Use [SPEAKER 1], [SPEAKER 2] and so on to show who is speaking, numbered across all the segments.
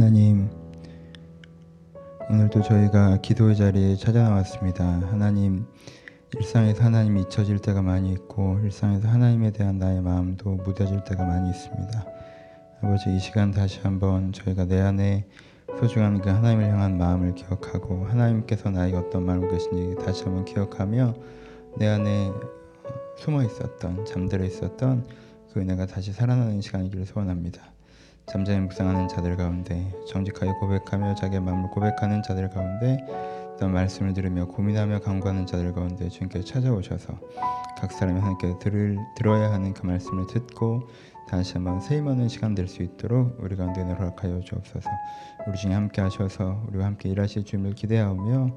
[SPEAKER 1] 하나님, 오늘도 저희가 기도의 자리에 찾아 나왔습니다. 하나님, 일상에서 하나님이 잊혀질 때가 많이 있고 일상에서 하나님에 대한 나의 마음도 무뎌질 때가 많이 있습니다. 아버지 이 시간 다시 한번 저희가 내 안에 소중한 그 하나님을 향한 마음을 기억하고 하나님께서 나에게 어떤 마음을 계신지 다시 한번 기억하며 내 안에 숨어 있었던 잠들어 있었던 그 은혜가 다시 살아나는 시간이기를 소원합니다. 잠잠히 묵상하는 자들 가운데 정직하게 고백하며 자기의 마음을 고백하는 자들 가운데 또 말씀을 들으며 고민하며 강구하는 자들 가운데 주님께 찾아오셔서 각 사람이 하나님께 들을, 들어야 하는 그 말씀을 듣고 다시 한번 세임하는 시간 될 수 있도록 우리 가운데 허락하여 주옵소서 우리 중에 함께 하셔서 우리와 함께 일하실 주님을 기대하며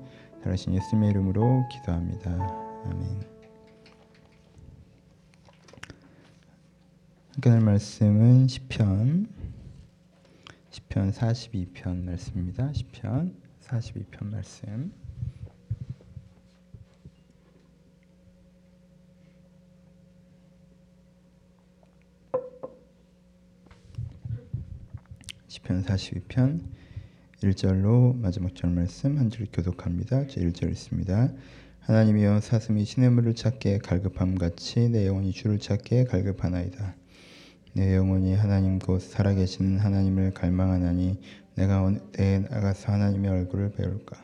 [SPEAKER 1] 살아신 예수님의 이름으로 기도합니다. 아멘 함께 할 말씀은 시편 시편 42편 말씀입니다. 시편 42편 말씀. 시편 42편 1절로 마지막 절 말씀 한 줄 교독합니다. 제 1절 있습니다. 하나님이여 사슴이 시냇물을 찾게 갈급함 같이 내 영혼이 주를 찾게 갈급하나이다. 내 영혼이 하나님 곧 살아계신 하나님을 갈망하나니 내가 어디에 나가서 하나님의 얼굴을 배울까?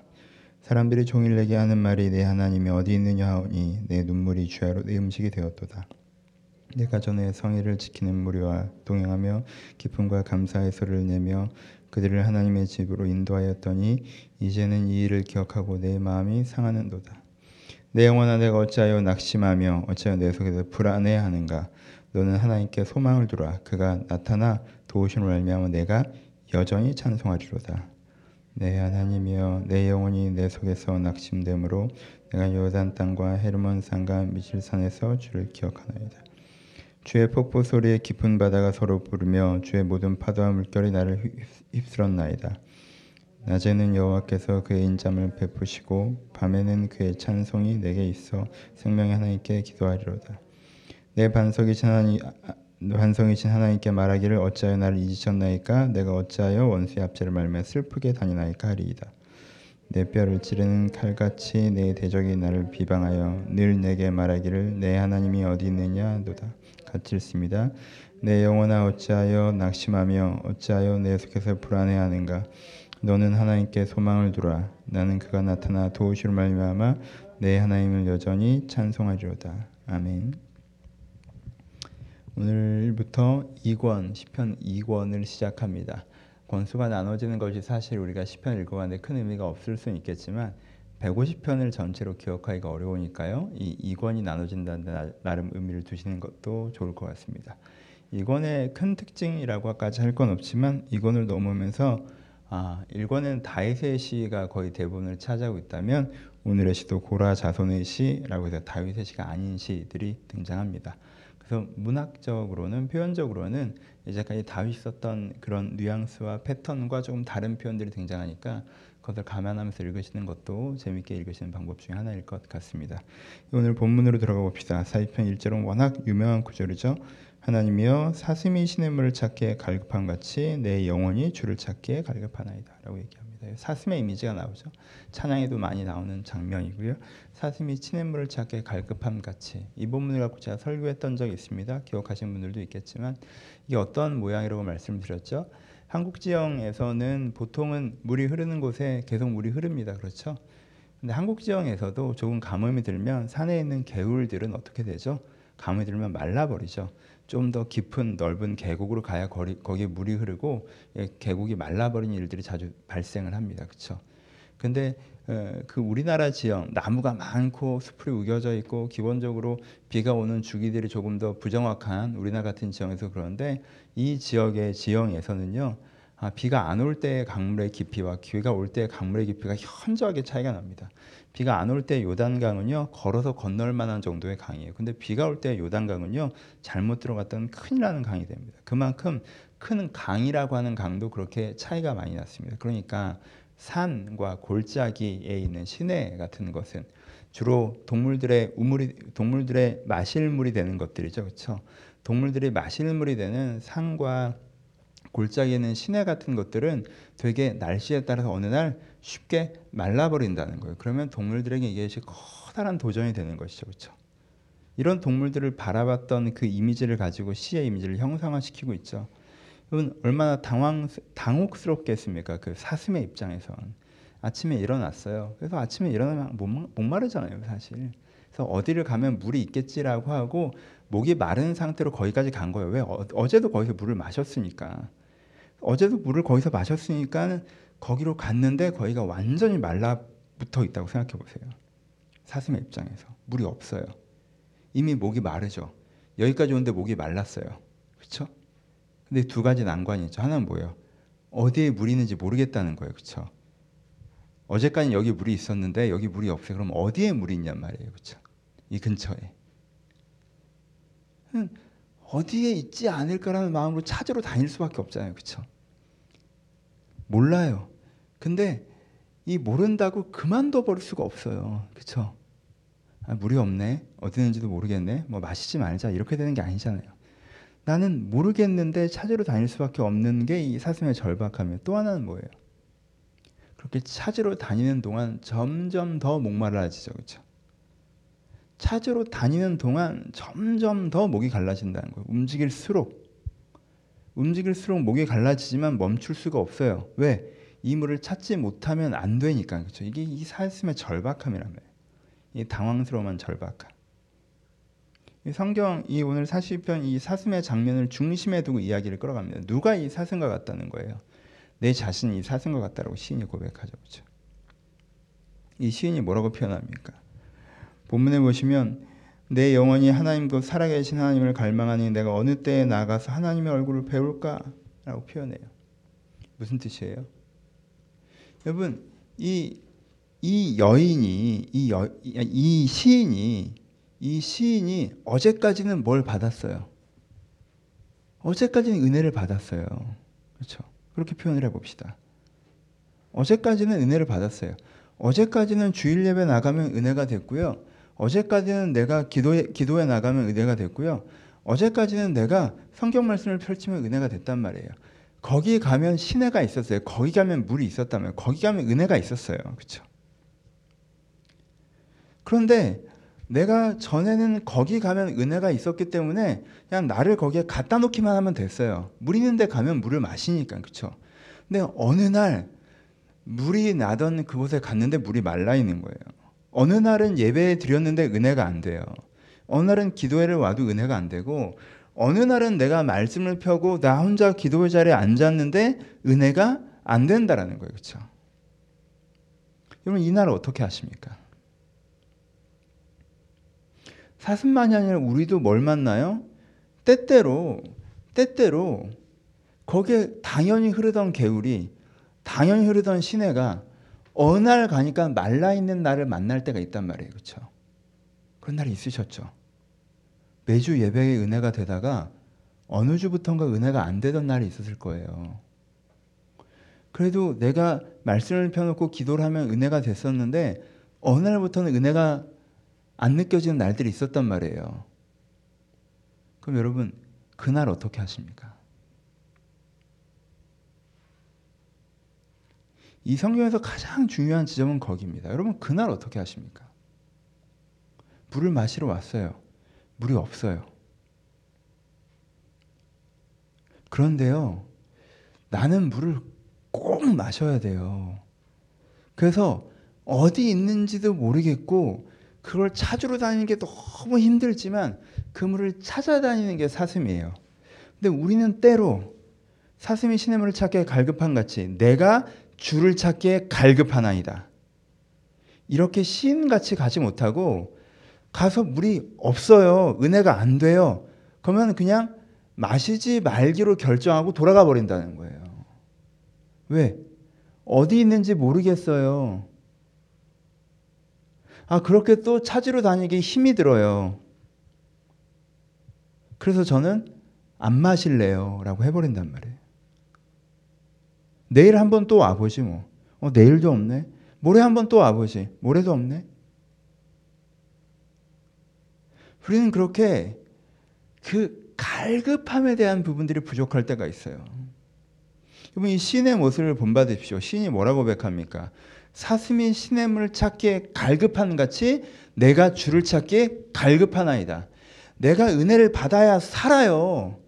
[SPEAKER 1] 사람들이 종일 내게 하는 말이 내 하나님이 어디 있느냐 하오니 내 눈물이 주야로 내 음식이 되었도다. 내가 전에 성의를 지키는 무리와 동행하며 기쁨과 감사의 소리를 내며 그들을 하나님의 집으로 인도하였더니 이제는 이 일을 기억하고 내 마음이 상하는도다. 내 영혼아 내가 어찌하여 낙심하며 어찌하여 내 속에서 불안해하는가? 너는 하나님께 소망을 두라. 그가 나타나 도우심을 알미하며 내가 여전히 찬송하리로다. 내 하나님이여 내 영혼이 내 속에서 낙심되므로 내가 요단 땅과 헤르몬 산과 미실 산에서 주를 기억하나이다. 주의 폭포 소리에 깊은 바다가 서로 부르며 주의 모든 파도와 물결이 나를 휩쓸었나이다. 낮에는 여호와께서 그의 인잠을 베푸시고 밤에는 그의 찬송이 내게 있어 생명의 하나님께 기도하리로다. 내 반석이신 하나님 반성이신 하나님께 말하기를 어찌하여 나를 잊으셨나이까 내가 어찌하여 원수의 합체를 말며 슬프게 다니나이까 하리이다. 내 뼈를 찌르는 칼같이 내 대적이 나를 비방하여 늘 내게 말하기를 내 하나님이 어디 있느냐 노다 같이 읽습니다. 내 영혼아 어찌하여 낙심하며 어찌하여 내 속에서 불안해하는가 너는 하나님께 소망을 두라 나는 그가 나타나 도우시를 말미암아 내 하나님을 여전히 찬송하리로다 아멘. 오늘부터 2권 시편 2권을 시작합니다. 권수가 나눠지는 것이 사실 우리가 시편 읽어봤는데 큰 의미가 없을 수는 있겠지만 150편을 전체로 기억하기가 어려우니까요. 이 2권이 나눠진다는 나름 의미를 두시는 것도 좋을 것 같습니다. 2권의 큰 특징이라고까지 할 건 없지만 2권을 넘으면서 아, 1권은 다윗의 시가 거의 대부분을 차지하고 있다면 오늘의 시도 고라 자손의 시라고 해서 다윗의 시가 아닌 시들이 등장합니다. 그래서 문학적으로는 표현적으로는 이제까지 다윗이 썼던 그런 뉘앙스와 패턴과 조금 다른 표현들이 등장하니까 그것을 감안하면서 읽으시는 것도 재밌게 읽으시는 방법 중에 하나일 것 같습니다. 오늘 본문으로 들어가 봅시다. 사이편 1절은 워낙 유명한 구절이죠. 하나님이여 사슴이 시냇물을 찾기에 갈급한 같이 내 영혼이 주를 찾기에 갈급하나이다 라고 얘기합니다. 네, 사슴의 이미지가 나오죠. 찬양에도 많이 나오는 장면이고요. 사슴이 시냇물을 찾게 갈급함 같이 이 본문을 갖고 제가 설교했던 적이 있습니다. 기억하시는 분들도 있겠지만 이게 어떤 모양이라고 말씀드렸죠. 한국 지형에서는 보통은 물이 흐르는 곳에 계속 물이 흐릅니다. 그렇죠? 근데 한국 지형에서도 조금 가뭄이 들면 산에 있는 개울들은 어떻게 되죠? 가뭄이 들면 말라버리죠. 좀 더 깊은 넓은 계곡으로 가야 거리, 거기에 물이 흐르고 예, 계곡이 말라버린 일들이 자주 발생을 합니다. 그렇죠? 근데 어, 그 우리나라 지형 나무가 많고 숲이 우겨져 있고 기본적으로 비가 오는 주기들이 조금 더 부정확한 우리나라 같은 지형에서 그런데 이 지역의 지형에서는요 아, 비가 안 올 때의 강물의 깊이와 비가 올 때의 강물의 깊이가 현저하게 차이가 납니다. 비가 안 올 때 요단강은요 걸어서 건널 만한 정도의 강이에요. 근데 비가 올 때 요단강은요 잘못 들어갔다면 큰일 나는 강이 됩니다. 그만큼 큰 강이라고 하는 강도 그렇게 차이가 많이 났습니다. 그러니까 산과 골짜기에 있는 시내 같은 것은 주로 동물들의 우물이 동물들의 마실 물이 되는 것들이죠. 그렇죠? 동물들이 마실 물이 되는 산과 골짜기에 있는 시내 같은 것들은 되게 날씨에 따라서 어느 날 쉽게 말라버린다는 거예요. 그러면 동물들에게 이것이 커다란 도전이 되는 것이죠. 그렇죠? 이런 동물들을 바라봤던 그 이미지를 가지고 시의 이미지를 형상화시키고 있죠. 여러분 얼마나 당황 당혹스럽겠습니까? 그 사슴의 입장에선 아침에 일어났어요. 그래서 아침에 일어나면 목, 마르잖아요, 사실. 그래서 어디를 가면 물이 있겠지라고 하고 목이 마른 상태로 거기까지 간 거예요. 왜 어, 제도 거기서 물을 마셨으니까. 어제도 물을 거기서 마셨으니까 거기로 갔는데 거기가 완전히 말라붙어 있다고 생각해 보세요. 사슴의 입장에서 물이 없어요. 이미 목이 마르죠. 여기까지 오는데 목이 말랐어요. 그렇죠? 근데 두 가지 난관이 있죠. 하나는 뭐예요? 어디에 물이 있는지 모르겠다는 거예요. 그렇죠? 어제까지 여기 물이 있었는데 여기 물이 없어요. 그럼 어디에 물이 있냔 말이에요. 그렇죠? 이 근처에. 어디에 있지 않을까라는 마음으로 찾으러 다닐 수밖에 없잖아요. 그렇죠? 몰라요. 근데 이 모른다고 그만둬 버릴 수가 없어요. 그렇죠? 아, 물이 없네. 어디 있는지도 모르겠네. 뭐 마시지 말자. 이렇게 되는 게 아니잖아요. 나는 모르겠는데 찾으러 다닐 수밖에 없는 게 이 사슴의 절박함이에요. 또 하나는 뭐예요? 그렇게 찾으러 다니는 동안 점점 더 목마르지죠. 그렇죠? 찾으러 다니는 동안 점점 더 목이 갈라진다는 거예요. 움직일수록 움직일수록 목이 갈라지지만 멈출 수가 없어요. 왜? 이 물을 찾지 못하면 안 되니까 그렇죠. 이게 이 사슴의 절박함이라며. 이 당황스러움한 절박함. 이 성경 이 오늘 40편 이 사슴의 장면을 중심에 두고 이야기를 끌어갑니다. 누가 이 사슴과 같다는 거예요. 내 자신이 이 사슴과 같다라고 시인이 고백하죠. 그렇죠? 이 시인이 뭐라고 표현합니까? 본문에 보시면 내 영혼이 하나님 그 살아계신 하나님을 갈망하니 내가 어느 때에 나가서 하나님의 얼굴을 배울까라고 표현해요. 무슨 뜻이에요? 여러분 이, 이 여인이 이, 여, 이 시인이 이 시인이 어제까지는 뭘 받았어요? 어제까지는 은혜를 받았어요. 그렇죠? 그렇게 표현을 해봅시다. 어제까지는 은혜를 받았어요. 어제까지는 주일 예배 나가면 은혜가 됐고요. 어제까지는 내가 기도에, 기도에 나가면 은혜가 됐고요. 어제까지는 내가 성경 말씀을 펼치면 은혜가 됐단 말이에요. 거기 가면 시내가 있었어요. 거기 가면 물이 있었다면 거기 가면 은혜가 있었어요. 그렇죠? 그런데 내가 전에는 거기 가면 은혜가 있었기 때문에 그냥 나를 거기에 갖다 놓기만 하면 됐어요. 물 있는 데 가면 물을 마시니까. 그렇죠? 근데 어느 날 물이 나던 그곳에 갔는데 물이 말라 있는 거예요. 어느 날은 예배 드렸는데 은혜가 안 돼요. 어느 날은 기도회를 와도 은혜가 안 되고 어느 날은 내가 말씀을 펴고 나 혼자 기도회 자리에 앉았는데 은혜가 안 된다라는 거예요. 그렇죠? 여러분 이날 어떻게 하십니까? 사슴만이 아니라 우리도 뭘 만나요? 때때로 때때로 거기에 당연히 흐르던 개울이 당연히 흐르던 시내가 어느 날 가니까 말라 있는 나를 만날 때가 있단 말이에요. 그렇죠? 그런 날이 있으셨죠. 매주 예배의 은혜가 되다가 어느 주부터인가 은혜가 안 되던 날이 있었을 거예요. 그래도 내가 말씀을 펴놓고 기도를 하면 은혜가 됐었는데 어느 날부터는 은혜가 안 느껴지는 날들이 있었단 말이에요. 그럼 여러분 그날 어떻게 하십니까? 이 성경에서 가장 중요한 지점은 거기입니다. 여러분 그날 어떻게 하십니까? 물을 마시러 왔어요. 물이 없어요. 그런데요. 나는 물을 꼭 마셔야 돼요. 그래서 어디 있는지도 모르겠고 그걸 찾으러 다니는 게 너무 힘들지만 그 물을 찾아다니는 게 사슴이에요. 근데 우리는 때로 사슴이 시냇물을 찾기에 갈급한 같이 내가 주를 찾기에 갈급하나이다. 이렇게 시인같이 가지 못하고 가서 물이 없어요. 은혜가 안 돼요. 그러면 그냥 마시지 말기로 결정하고 돌아가 버린다는 거예요. 왜? 어디 있는지 모르겠어요. 아, 그렇게 또 찾으러 다니기 힘이 들어요. 그래서 저는 안 마실래요. 라고 해버린단 말이에요. 내일 한번 또 와보지 뭐. 어, 내일도 없네. 모레 한번 또 와보지. 모레도 없네. 우리는 그렇게 그 갈급함에 대한 부분들이 부족할 때가 있어요. 여러분 이 시인의 모습을 본받으십시오. 시인이 뭐라고 고백합니까? 사슴이 시냇물을 찾기에 갈급한 같이 내가 주를 찾기에 갈급하나이다. 내가 은혜를 받아야 살아요.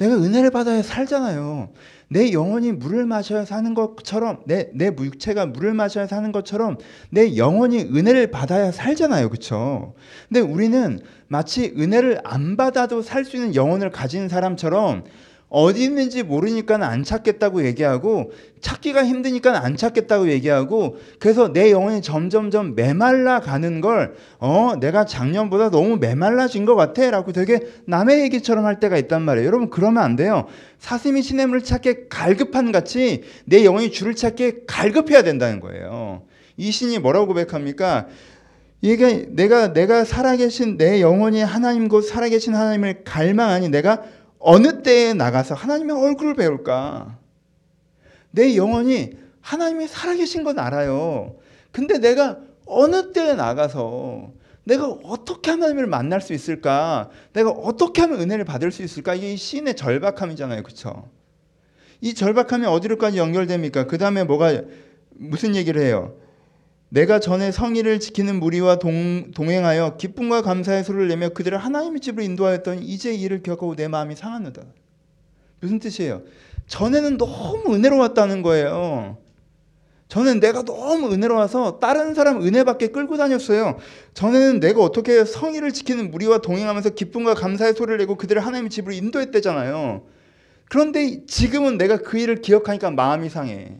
[SPEAKER 1] 내가 은혜를 받아야 살잖아요. 내 영혼이 물을 마셔야 사는 것처럼 내, 내 육체가 물을 마셔야 사는 것처럼 내 영혼이 은혜를 받아야 살잖아요. 그렇죠? 근데 우리는 마치 은혜를 안 받아도 살 수 있는 영혼을 가진 사람처럼 어디 있는지 모르니까 안 찾겠다고 얘기하고 찾기가 힘드니까 안 찾겠다고 얘기하고 그래서 내 영혼이 점점점 메말라 가는 걸 어, 내가 작년보다 너무 메말라진 것 같아 라고 되게 남의 얘기처럼 할 때가 있단 말이에요. 여러분 그러면 안 돼요. 사슴이 시냇물을 찾게 갈급한 같이 내 영혼이 주를 찾게 갈급해야 된다는 거예요. 이 신이 뭐라고 고백합니까? 이게 내가 내가 살아계신 내 영혼이 하나님 곧 살아계신 하나님을 갈망하니 내가 어느 때에 나가서 하나님의 얼굴을 배울까? 내 영혼이 하나님이 살아계신 건 알아요. 근데 내가 어느 때에 나가서 내가 어떻게 하나님을 만날 수 있을까? 내가 어떻게 하면 은혜를 받을 수 있을까? 이게 시인의 절박함이잖아요. 그렇죠? 이 절박함이 어디로까지 연결됩니까? 그 다음에 뭐가 무슨 얘기를 해요? 내가 전에 성의를 지키는 무리와 동, 동행하여 기쁨과 감사의 소리를 내며 그들을 하나님의 집으로 인도하였더니 이제 이를 겪고 내 마음이 상하노다. 무슨 뜻이에요? 전에는 너무 은혜로웠다는 거예요. 저는 내가 너무 은혜로워서 다른 사람 은혜밖에 끌고 다녔어요. 전에는 내가 어떻게 성의를 지키는 무리와 동행하면서 기쁨과 감사의 소리를 내고 그들을 하나님의 집으로 인도했대잖아요. 그런데 지금은 내가 그 일을 기억하니까 마음이 상해.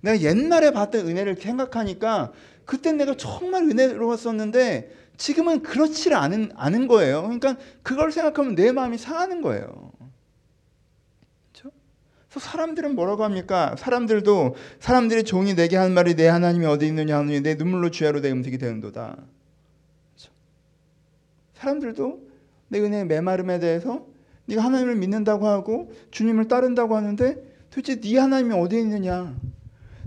[SPEAKER 1] 내가 옛날에 받던 은혜를 생각하니까 그때 내가 정말 은혜로웠었는데 지금은 그렇지 않은, 않은 거예요. 그러니까 그걸 생각하면 내 마음이 상하는 거예요. 그래서 사람들은 뭐라고 합니까? 사람들도 사람들이 종이 내게 하는 말이 내 하나님이 어디 있느냐 하느니 내 눈물로 주야로 내 음식이 되는도다. 사람들도 내 은혜의 메마름에 대해서 네가 하나님을 믿는다고 하고 주님을 따른다고 하는데 도대체 네 하나님이 어디 있느냐?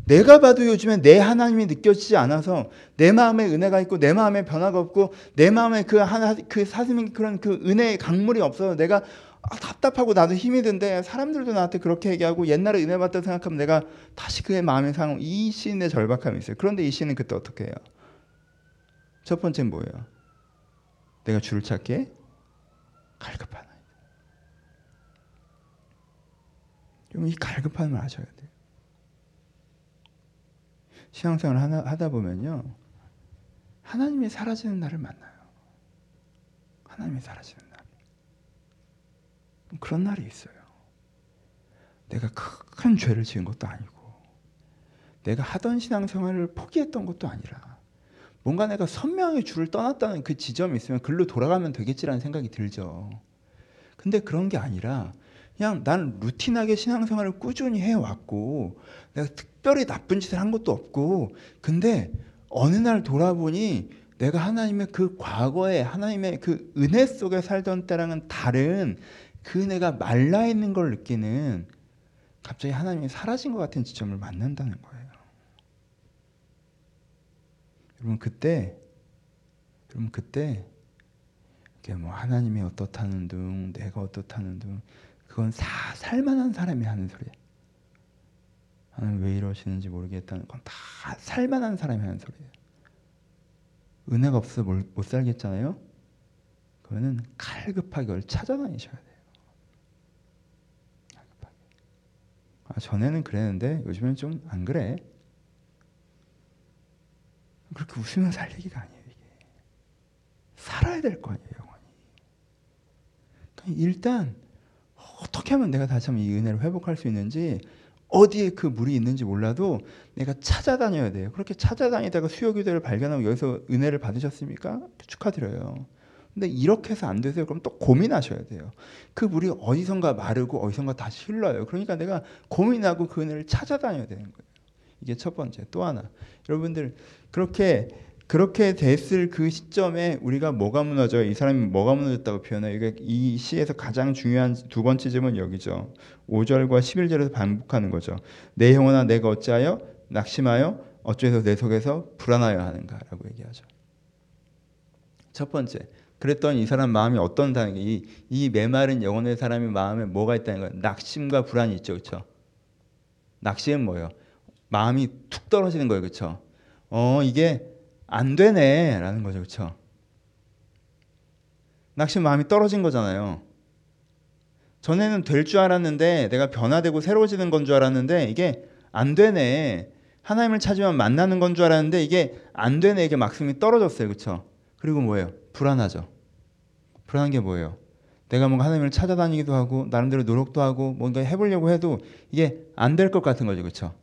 [SPEAKER 1] 내가 봐도 요즘에 내 하나님이 느껴지지 않아서 내 마음에 은혜가 있고 내 마음에 변화가 없고 내 마음에 그 하나 그 사슴의 그런 그 은혜의 강물이 없어서 내가 아, 답답하고 나도 힘이 든데 사람들도 나한테 그렇게 얘기하고 옛날에 은혜 받다 생각하면 내가 다시 그의 마음의 상이 이 시인의 절박함이 있어요. 그런데 이 시인은 그때 어떻게 해요? 첫 번째는 뭐예요? 내가 주를 찾기에 갈급한 아이. 이 갈급함을 아셔야 돼요. 신앙생활 하나, 하다 보면요. 하나님이 사라지는 날을 만나요. 하나님이 사라지는 날. 그런 날이 있어요. 내가 큰 죄를 지은 것도 아니고, 내가 하던 신앙생활을 포기했던 것도 아니라, 뭔가 내가 선명하게 주를 떠났다는 그 지점이 있으면 글로 돌아가면 되겠지라는 생각이 들죠. 근데 그런 게 아니라, 그냥 난 루틴하게 신앙생활을 꾸준히 해왔고, 내가 특별히 나쁜 짓을 한 것도 없고 근데 어느 날 돌아보니 내가 하나님의 그 과거에 하나님의 그 은혜 속에 살던 때랑은 다른 그 은혜가 말라 있는 걸 느끼는 갑자기 하나님이 사라진 것 같은 지점을 만난다는 거예요. 여러분 그때 여러분 그때 이게 뭐 하나님이 어떻다는 둥 내가 어떻다는 둥 그건 사, 살만한 사람이 하는 소리예요. 하나님 왜 이러시는지 모르겠다는 건 다 살만한 사람이 하는 소리예요. 은혜가 없어서 못 살겠잖아요. 그거는 칼급하게 그걸 찾아다니셔야 돼요. 칼급하게. 아, 전에는 그랬는데 요즘엔 좀 안 그래. 그렇게 웃으면 살 얘기가 아니에요. 이게 살아야 될 거 아니에요, 영원히. 그러니까 일단 어떻게 하면 내가 다시 한번 이 은혜를 회복할 수 있는지 어디에 그 물이 있는지 몰라도 내가 찾아다녀야 돼요. 그렇게 찾아다니다가 수요교대를 발견하고 여기서 은혜를 받으셨습니까? 축하드려요. 근데 이렇게 해서 안 되세요. 그럼 또 고민하셔야 돼요. 그 물이 어디선가 마르고 어디선가 다시 흘러요. 그러니까 내가 고민하고 그 은혜를 찾아다녀야 되는 거예요. 이게 첫 번째. 또 하나. 여러분들 그렇게 그렇게 됐을 그 시점에 우리가 뭐가 무너져요? 이 사람이 뭐가 무너졌다고 표현해요? 이게 이 시에서 가장 중요한 두 번째 점은 여기죠. 5절과 11절에서 반복하는 거죠. 내 영혼아 내가 어찌하여 낙심하여 어째서 내 속에서 불안하여 하는가라고 얘기하죠. 첫 번째. 그랬던 이 사람 마음이 어떤다는 게이이 메마른 영혼의 사람의 마음에 뭐가 있다는 거예요. 낙심과 불안이 있죠. 그렇죠? 낙심은 뭐예요? 마음이 툭 떨어지는 거예요. 그렇죠? 어, 이게 안 되네라는 거죠. 그렇죠? 낙심 마음이 떨어진 거잖아요. 전에는 될 줄 알았는데 내가 변화되고 새로워지는 건 줄 알았는데 이게 안 되네. 하나님을 찾으면 만나는 건 줄 알았는데 이게 안 되네. 이게 막심이 떨어졌어요. 그렇죠? 그리고 뭐예요? 불안하죠. 불안한 게 뭐예요? 내가 뭔가 하나님을 찾아다니기도 하고 나름대로 노력도 하고 뭔가 해보려고 해도 이게 안 될 것 같은 거죠. 그렇죠?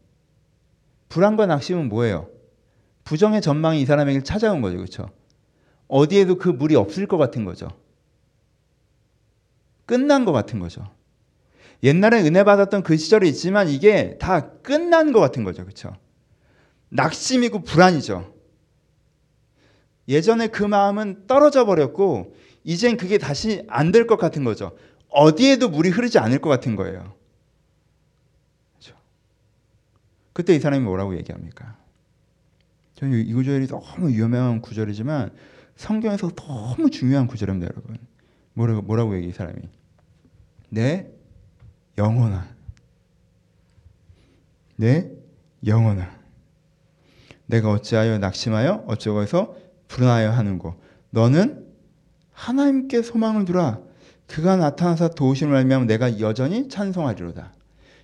[SPEAKER 1] 불안과 낙심은 뭐예요? 부정의 전망이 이 사람에게 찾아온 거죠. 그렇죠? 어디에도 그 물이 없을 것 같은 거죠. 끝난 것 같은 거죠. 옛날에 은혜 받았던 그 시절이 있지만 이게 다 끝난 것 같은 거죠. 그렇죠? 낙심이고 불안이죠. 예전에 그 마음은 떨어져 버렸고 이젠 그게 다시 안 될 것 같은 거죠. 어디에도 물이 흐르지 않을 것 같은 거예요. 그렇죠? 그때 이 사람이 뭐라고 얘기합니까? 저는 이 구절이 너무 유명한 구절이지만 성경에서 너무 중요한 구절입니다, 여러분. 뭐라고 뭐라고 얘기 이 사람이? 내 영혼아, 내 영혼아, 내가 어찌하여 낙심하여 어쩌고 해서 불안하여 하는고 너는 하나님께 소망을 두라. 그가 나타나서 도우심을 알면 내가 여전히 찬송하리로다.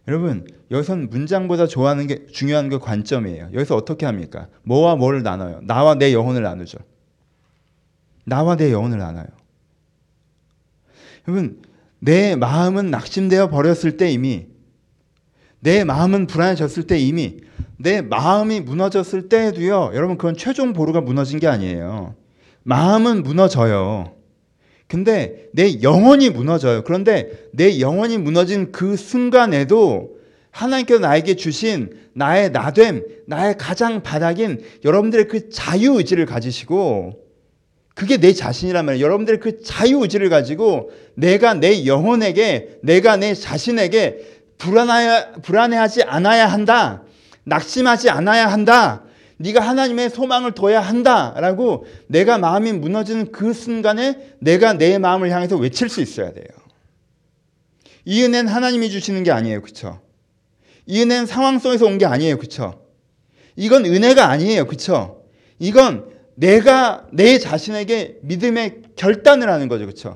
[SPEAKER 1] 여러분 여기선 문장보다 좋아하는 게 중요한 게 관점이에요. 여기서 어떻게 합니까? 뭐와 뭐를 나눠요? 나와 내 영혼을 나누죠. 나와 내 영혼을 나눠요. 여러분 내 마음은 낙심되어 버렸을 때 이미 내 마음은 불안해졌을 때 이미 내 마음이 무너졌을 때에도요. 여러분 그건 최종 보루가 무너진 게 아니에요. 마음은 무너져요. 근데 내 영혼이 무너져요. 그런데 내 영혼이 무너진 그 순간에도 하나님께서 나에게 주신 나의 나됨, 나의 가장 바닥인 여러분들의 그 자유 의지를 가지시고 그게 내 자신이란 말이에요. 여러분들의 그 자유 의지를 가지고 내가 내 영혼에게, 내가 내 자신에게 불안해, 불안해하지 않아야 한다. 낙심하지 않아야 한다. 네가 하나님의 소망을 둬야 한다라고 내가 마음이 무너지는 그 순간에 내가 내 마음을 향해서 외칠 수 있어야 돼요. 이 은혜는 하나님이 주시는 게 아니에요. 그렇죠? 이 은혜는 상황 속에서 온 게 아니에요. 그렇죠? 이건 은혜가 아니에요. 그렇죠? 이건 내가 내 자신에게 믿음의 결단을 하는 거죠. 그렇죠?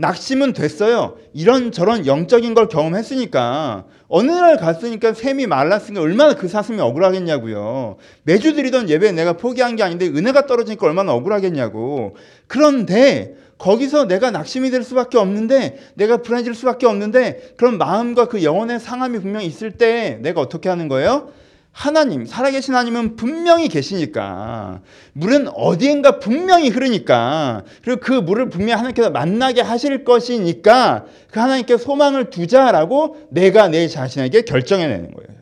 [SPEAKER 1] 낙심은 됐어요. 이런저런 영적인 걸 경험했으니까 어느 날 갔으니까 샘이 말랐으니까 얼마나 그 사슴이 억울하겠냐고요. 매주 드리던 예배 내가 포기한 게 아닌데 은혜가 떨어지니까 얼마나 억울하겠냐고. 그런데 거기서 내가 낙심이 될 수밖에 없는데 내가 불안해질 수밖에 없는데 그런 마음과 그 영혼의 상함이 분명히 있을 때 내가 어떻게 하는 거예요? 하나님, 살아계신 하나님은 분명히 계시니까 물은 어디엔가 분명히 흐르니까 그리고 그 물을 분명히 하나님께서 만나게 하실 것이니까 그 하나님께 소망을 두자라고 내가 내 자신에게 결정해내는 거예요.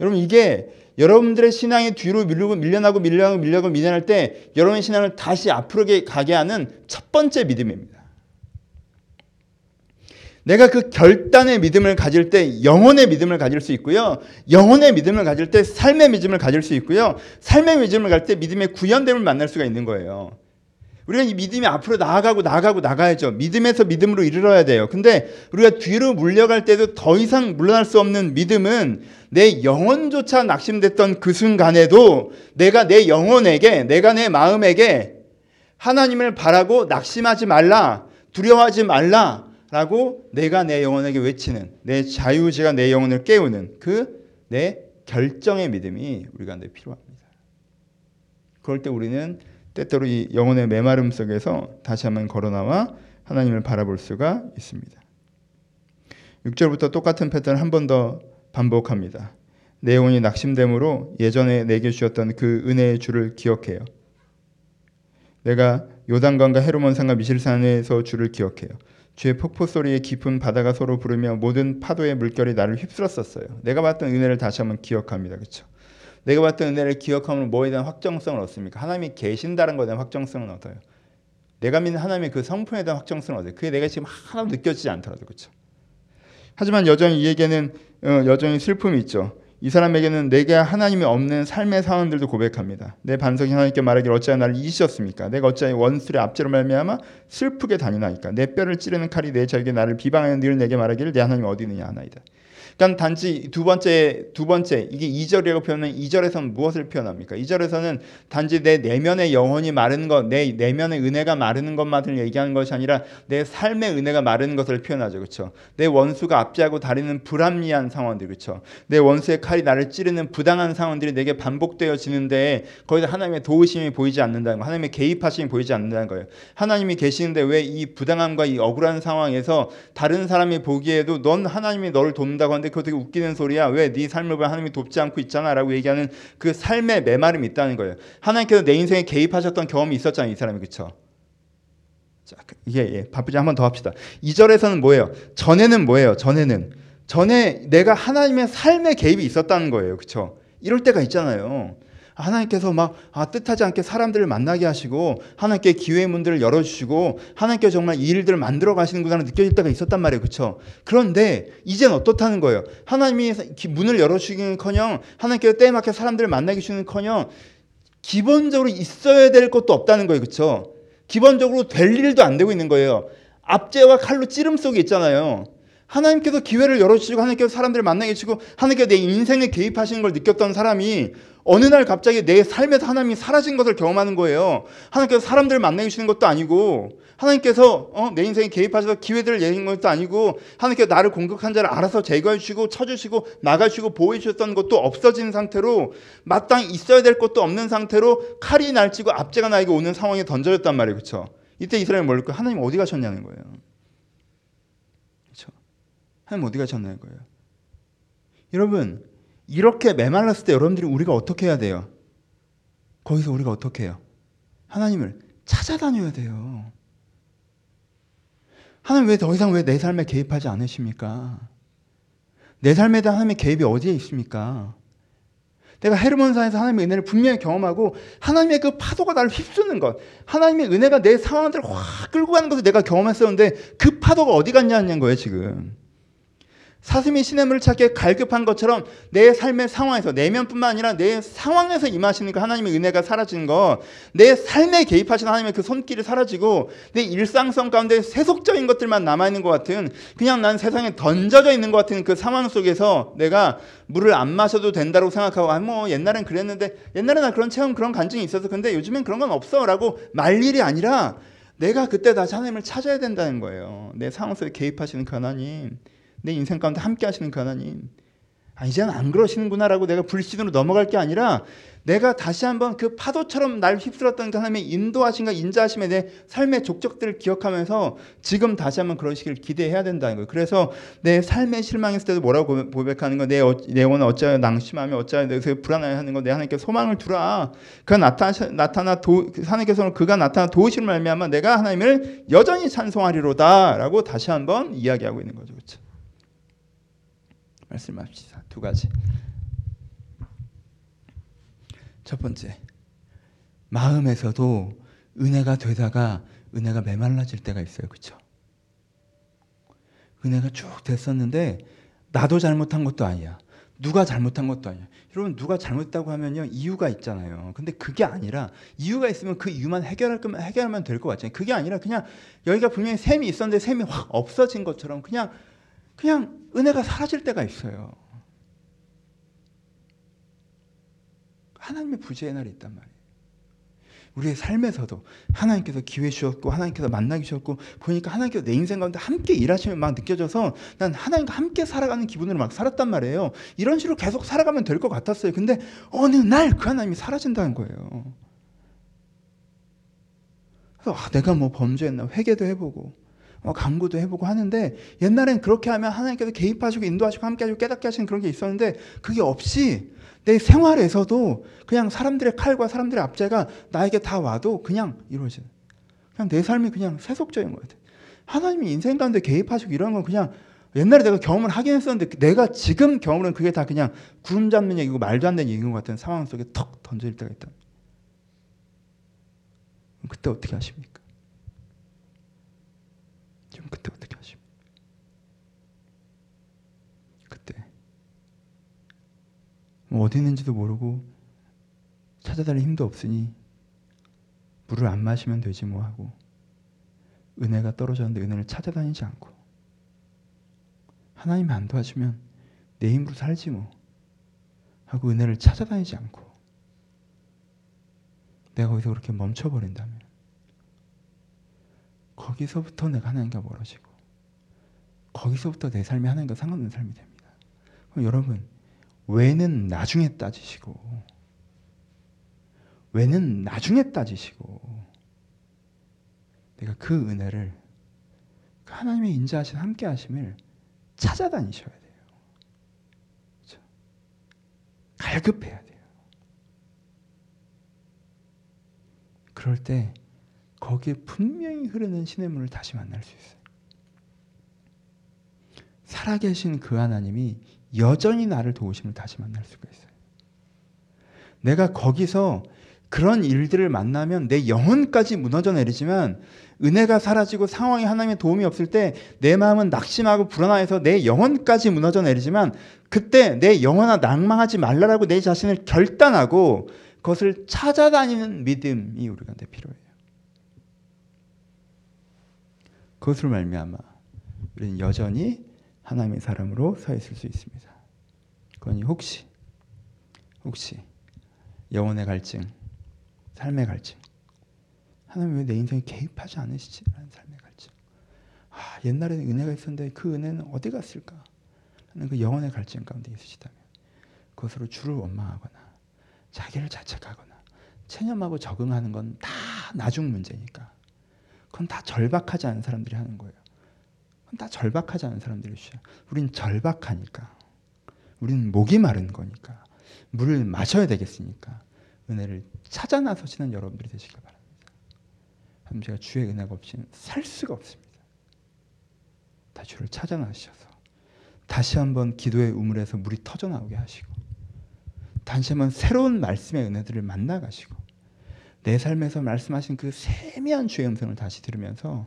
[SPEAKER 1] 여러분 이게 여러분들의 신앙이 뒤로 밀리고 밀려나고 밀려나고 밀려나고 밀려날 때 여러분의 신앙을 다시 앞으로 가게 하는 첫 번째 믿음입니다. 내가 그 결단의 믿음을 가질 때 영혼의 믿음을 가질 수 있고요. 영혼의 믿음을 가질 때 삶의 믿음을 가질 수 있고요. 삶의 믿음을 가질 때 믿음의 구현됨을 만날 수가 있는 거예요. 우리가 이 믿음이 앞으로 나아가고 나아가고 나가야죠. 믿음에서 믿음으로 이르러야 돼요. 근데 우리가 뒤로 물려갈 때도 더 이상 물러날 수 없는 믿음은 내 영혼조차 낙심됐던 그 순간에도 내가 내 영혼에게, 내가 내 마음에게 하나님을 바라고 낙심하지 말라, 두려워하지 말라, 라고 내가 내 영혼에게 외치는 내 자유의지가 내 영혼을 깨우는 그 내 결정의 믿음이 우리 가운데 필요합니다. 그럴 때 우리는 때때로 이 영혼의 메마름 속에서 다시 한번 걸어 나와 하나님을 바라볼 수가 있습니다. 6절부터 똑같은 패턴을 한번 더 반복합니다. 내 영혼이 낙심됨으로 예전에 내게 주셨던 그 은혜의 주를 기억해요. 내가 요단강과 헤르몬 산과 미실산에서 주를 기억해요. 주의 폭포 소리에 깊은 바다가 서로 부르며 모든 파도의 물결이 나를 휩쓸었었어요. 내가 봤던 은혜를 다시 한번 기억합니다. 그렇죠? 내가 봤던 은혜를 기억하면 뭐에 대한 확정성을 얻습니까? 하나님이 계신다는 것에 대한 확정성을 얻어요. 내가 믿는 하나님의 그 성품에 대한 확정성을 얻어요. 그게 내가 지금 하나도 느껴지지 않더라도 그렇죠. 하지만 여전히 이에게는 어, 여전히 슬픔이 있죠.
[SPEAKER 2] 이 사람에게는 내게 하나님이 없는 삶의 상황들도 고백합니다. 내 반석이 하나님께 말하기를 어찌하여 나를 잊으셨습니까? 내가 어찌하여 원수의 압제로 말미암아 슬프게 다니나이까? 내 뼈를 찌르는 칼이 내 적에게 나를 비방하여 늘 내게 말하기를 내 하나님 어디 있느냐 하나이다. 그러니까 단지 두 번째 두 번째 이게 2절이라고 표현은 2절에서는 무엇을 표현합니까? 2절에서는 단지 내 내면의 영혼이 마르는 것, 내 내면의 은혜가 마르는 것만을 얘기하는 것이 아니라 내 삶의 은혜가 마르는 것을 표현하죠. 그렇죠? 내 원수가 압제하고 다리는 불합리한 상황들 그렇죠? 내 원수의 칼이 나를 찌르는 부당한 상황들이 내게 반복되어지는데 거기서 하나님의 도우심이 보이지 않는다는 거, 하나님의 개입하심이 보이지 않는다는 거예요. 하나님이 계시는데 왜 이 부당함과 이 억울한 상황에서 다른 사람이 보기에도 넌 하나님이 너를 돕는다고 하는데 그거 되게 웃기는 소리야. 왜 네 삶을 왜 하나님이 돕지 않고 있잖아라고 얘기하는 그 삶의 메마름이 있다는 거예요. 하나님께서 내 인생에 개입하셨던 경험이 있었잖아요, 이 사람이 그렇죠? 자, 이게 예, 바쁘지 한번 더 합시다. 2절에서는 뭐예요? 전에는 뭐예요? 전에는 전에 내가 하나님의 삶에 개입이 있었다는 거예요. 그렇죠? 이럴 때가 있잖아요. 하나님께서 막 아, 뜻하지 않게 사람들을 만나게 하시고 하나님께 기회의 문들을 열어주시고 하나님께 정말 이 일들을 만들어 가시는구나 느껴질 때가 있었단 말이에요. 그렇죠? 그런데 이젠 어떻다는 거예요. 하나님이 문을 열어주기는커녕 하나님께서 때에 맞게 사람들을 만나게 주는커녕 기본적으로 있어야 될 것도 없다는 거예요. 그렇죠? 기본적으로 될 일도 안 되고 있는 거예요. 압제와 칼로 찌름 속에 있잖아요. 하나님께서 기회를 열어주시고 하나님께서 사람들을 만나게 해주시고 하나님께서 내 인생에 개입하시는 걸 느꼈던 사람이 어느 날 갑자기 내 삶에서 하나님이 사라진 것을 경험하는 거예요. 하나님께서 사람들을 만나게 주시는 것도 아니고 하나님께서 어, 내 인생에 개입하셔서 기회들을 내는 것도 아니고 하나님께서 나를 공격한 자를 알아서 제거해 주시고 쳐주시고 나가주시고 보호해 주셨던 것도 없어진 상태로 마땅히 있어야 될 것도 없는 상태로 칼이 날치고 압제가 나에게 오는 상황에 던져졌단 말이에요. 그렇죠? 이때 이스라엘이 뭘까? 하나님 어디 가셨냐는 거예요. 하나님 어디 가셨냐는 거예요. 여러분 이렇게 메말랐을 때 여러분들이 우리가 어떻게 해야 돼요? 거기서 우리가 어떻게 해요? 하나님을 찾아다녀야 돼요. 하나님 왜 더 이상 왜 내 삶에 개입하지 않으십니까? 내 삶에 대한 하나님의 개입이 어디에 있습니까? 내가 헤르몬산에서 하나님의 은혜를 분명히 경험하고 하나님의 그 파도가 나를 휩쓰는 것, 하나님의 은혜가 내 상황들을 확 끌고 가는 것을 내가 경험했었는데 그 파도가 어디 갔냐는 거예요 지금. 사슴이 시냇물을 찾기에 갈급한 것처럼 내 삶의 상황에서 내면뿐만 아니라 내 상황에서 임하시는 그 하나님의 은혜가 사라지는 것, 내 삶에 개입하시는 하나님의 그 손길이 사라지고 내 일상성 가운데 세속적인 것들만 남아 있는 것 같은 그냥 난 세상에 던져져 있는 것 같은 그 상황 속에서 내가 물을 안 마셔도 된다고 생각하고 아 뭐 옛날엔 그랬는데 옛날에 나 그런 체험 그런 간증이 있어서 근데 요즘엔 그런 건 없어라고 말 일이 아니라 내가 그때 다시 하나님을 찾아야 된다는 거예요. 내 상황 속에 개입하시는 그 하나님. 내 인생 가운데 함께 하시는 그 하나님. 아, 이제는 안 그러시는구나라고 내가 불신으로 넘어갈 게 아니라 내가 다시 한번 그 파도처럼 날 휩쓸었던 그 하나님의 인도하심과 인자하심의 내 삶의 족적들을 기억하면서 지금 다시 한번 그러시길 기대해야 된다는 거예요. 그래서 내 삶의 실망했을 때도 뭐라고 고백하는 거, 내, 어, 내 영혼은 어찌하여 낭심하며 어찌하여 불안해하는 거, 내 하나님께 소망을 두라. 그가 나타나, 나타나 도, 하나님께서는 그가 나타나 도우실 말미암아 내가 하나님을 여전히 찬송하리로다라고 다시 한번 이야기하고 있는 거죠. 그렇죠? 말씀합시다. 두 가지. 첫 번째, 마음에서도 은혜가 되다가 은혜가 메말라질 때가 있어요. 그렇죠? 은혜가 쭉 됐었는데 나도 잘못한 것도 아니야. 누가 잘못한 것도 아니야. 여러분 누가 잘못했다고 하면요 이유가 있잖아요. 근데 그게 아니라 이유가 있으면 그 이유만 해결할 거면 해결하면 될 것 같잖아요. 그게 아니라 그냥 여기가 분명히 샘이 있었는데 샘이 확 없어진 것처럼 그냥 그냥 은혜가 사라질 때가 있어요. 하나님의 부재의 날이 있단 말이에요. 우리의 삶에서도 하나님께서 기회 주셨고 하나님께서 만나기 주셨고 보니까 하나님께서 내 인생 가운데 함께 일하시면 막 느껴져서 난 하나님과 함께 살아가는 기분으로 막 살았단 말이에요. 이런 식으로 계속 살아가면 될 것 같았어요. 근데 어느 날 그 하나님이 사라진다는 거예요. 그래서 아, 내가 뭐 범죄했나 회개도 해보고 어, 강구도 해보고 하는데 옛날엔 그렇게 하면 하나님께서 개입하시고 인도하시고 함께하시고 깨닫게 하시는 그런 게 있었는데 그게 없이 내 생활에서도 그냥 사람들의 칼과 사람들의 압제가 나에게 다 와도 그냥 이루어지는 그냥 내 삶이 그냥 세속적인 것 같아요. 하나님이 인생 가운데 개입하시고 이런 건 그냥 옛날에 내가 경험을 하긴 했었는데 내가 지금 경험은 그게 다 그냥 구름 잡는 얘기고 말도 안 되는 얘기인 것 같은 상황 속에 턱 던질 때가 있다. 그때 어떻게 하십니까? 그때 어떻게 하십니까? 그때
[SPEAKER 1] 뭐 어디 있는지도 모르고 찾아다닐 힘도 없으니 물을 안 마시면 되지 뭐 하고 은혜가 떨어졌는데 은혜를 찾아다니지 않고 하나님 안 도와주면 내 힘으로 살지 뭐 하고 은혜를 찾아다니지 않고 내가 거기서 그렇게 멈춰버린다면 거기서부터 내가 하나님과 멀어지고 거기서부터 내 삶이 하나님과 상관없는 삶이 됩니다. 그럼 여러분 왜는 나중에 따지시고 왜는 나중에 따지시고 내가 그 은혜를 그 하나님의 인자하신 함께 하심을 찾아다니셔야 돼요. 그렇죠? 갈급해야 돼요. 그럴 때 거기에 분명히 흐르는 신의 물을 다시 만날 수 있어요. 살아계신 그 하나님이 여전히 나를 도우심을 다시 만날 수가 있어요. 내가 거기서 그런 일들을 만나면 내 영혼까지 무너져 내리지만 은혜가 사라지고 상황이 하나님의 도움이 없을 때 내 마음은 낙심하고 불안해서 내 영혼까지 무너져 내리지만 그때 내 영혼아 낭망하지 말라라고 내 자신을 결단하고 그것을 찾아다니는 믿음이 우리한테 필요해요. 그것으로 말미암아 우리는 여전히 하나님의 사람으로 서 있을 수 있습니다. 그러니 혹시 혹시 영혼의 갈증, 삶의 갈증, 하나님 왜 내 인생에 개입하지 않으시지? 라는 삶의 갈증. 아, 옛날에는 은혜가 있었는데 그 은혜는 어디 갔을까? 하는 그 영혼의 갈증 가운데 있으시다면 그것으로 주를 원망하거나 자기를 자책하거나 체념하고 적응하는 건 다 나중 문제니까 그건 다 절박하지 않은 사람들이 하는 거예요. 그건 다 절박하지 않은 사람들이 쉬어. 우린 절박하니까. 우리는 목이 마른 거니까. 물을 마셔야 되겠으니까. 은혜를 찾아 나서시는 여러분들이 되시길 바랍니다. 하나님 제가 주의 은혜가 없이는 살 수가 없습니다. 다 주를 찾아 나셔서 다시 한번 기도의 우물에서 물이 터져 나오게 하시고 다시 한번 새로운 말씀의 은혜들을 만나 가시고 내 삶에서 말씀하신 그 세미한 주의 음성을 다시 들으면서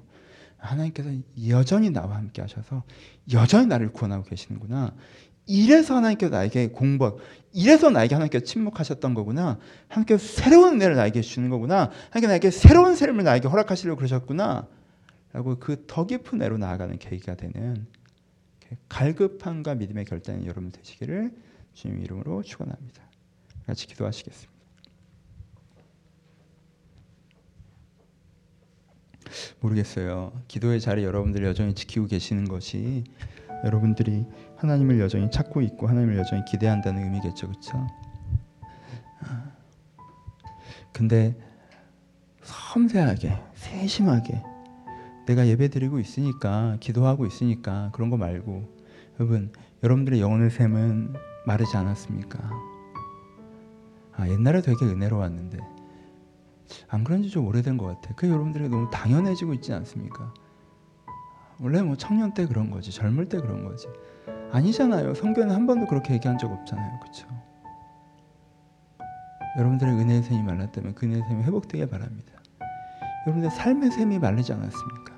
[SPEAKER 1] 하나님께서 여전히 나와 함께 하셔서 여전히 나를 구원하고 계시는구나. 이래서 하나님께서 나에게 공부, 이래서 나에게 하나님께서 침묵하셨던 거구나. 하나님께서 새로운 은혜를 나에게 주는 거구나. 하나님께서 나에게 새로운 삶을 나에게 허락하시려고 그러셨구나. 라고 그 더 깊은 애로 나아가는 계기가 되는 갈급함과 믿음의 결단이 여러분 되시기를 주님 이름으로 축원합니다. 같이 기도하시겠습니다. 모르겠어요. 기도의 자리 여러분들이 여전히 지키고 계시는 것이 여러분들이 하나님을 여전히 찾고 있고 하나님을 여전히 기대한다는 의미겠죠, 그렇죠? 근데 섬세하게, 세심하게 내가 예배드리고 있으니까 기도하고 있으니까 그런 거 말고 여러분 여러분들의 영혼의 샘은 마르지 않았습니까? 아 옛날에 되게 은혜로웠는데 안 그런 지 좀 오래된 것 같아. 그 여러분들이 너무 당연해지고 있지 않습니까? 원래 뭐 청년 때 그런 거지, 젊을 때 그런 거지. 아니잖아요. 성경은 한 번도 그렇게 얘기한 적 없잖아요, 그렇죠? 여러분들의 은혜의 샘이 말랐다면 그 은혜의 샘이 회복되길 바랍니다. 여러분들 삶의 샘이 말리지 않았습니까?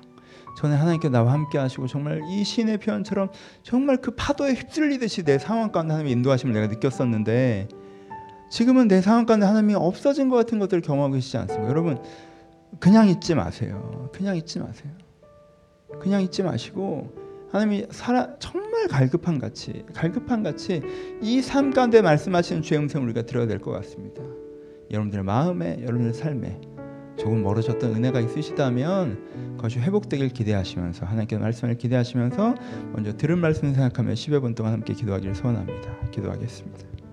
[SPEAKER 1] 전에 하나님께 나와 함께 하시고 정말 이 신의 표현처럼 정말 그 파도에 휩쓸리듯이 내 상황 가운데 하나님의 인도하심을 내가 느꼈었는데 지금은 내 상황 가운데 하나님이 없어진 것 같은 것들을 경험하고 계시지 않습니까? 여러분 그냥 잊지 마세요. 그냥 잊지 마세요. 그냥 잊지 마시고 하나님이 살아 정말 갈급한 같이 갈급한 같이 이 삶 가운데 말씀하시는 주의 음성을 우리가 들어야 될 것 같습니다. 여러분들의 마음에 여러분들의 삶에 조금 멀어졌던 은혜가 있으시다면 그것이 회복되길 기대하시면서 하나님께 말씀을 기대하시면서 먼저 들은 말씀을 생각하며 10여 분 동안 함께 기도하기를 소원합니다. 기도하겠습니다.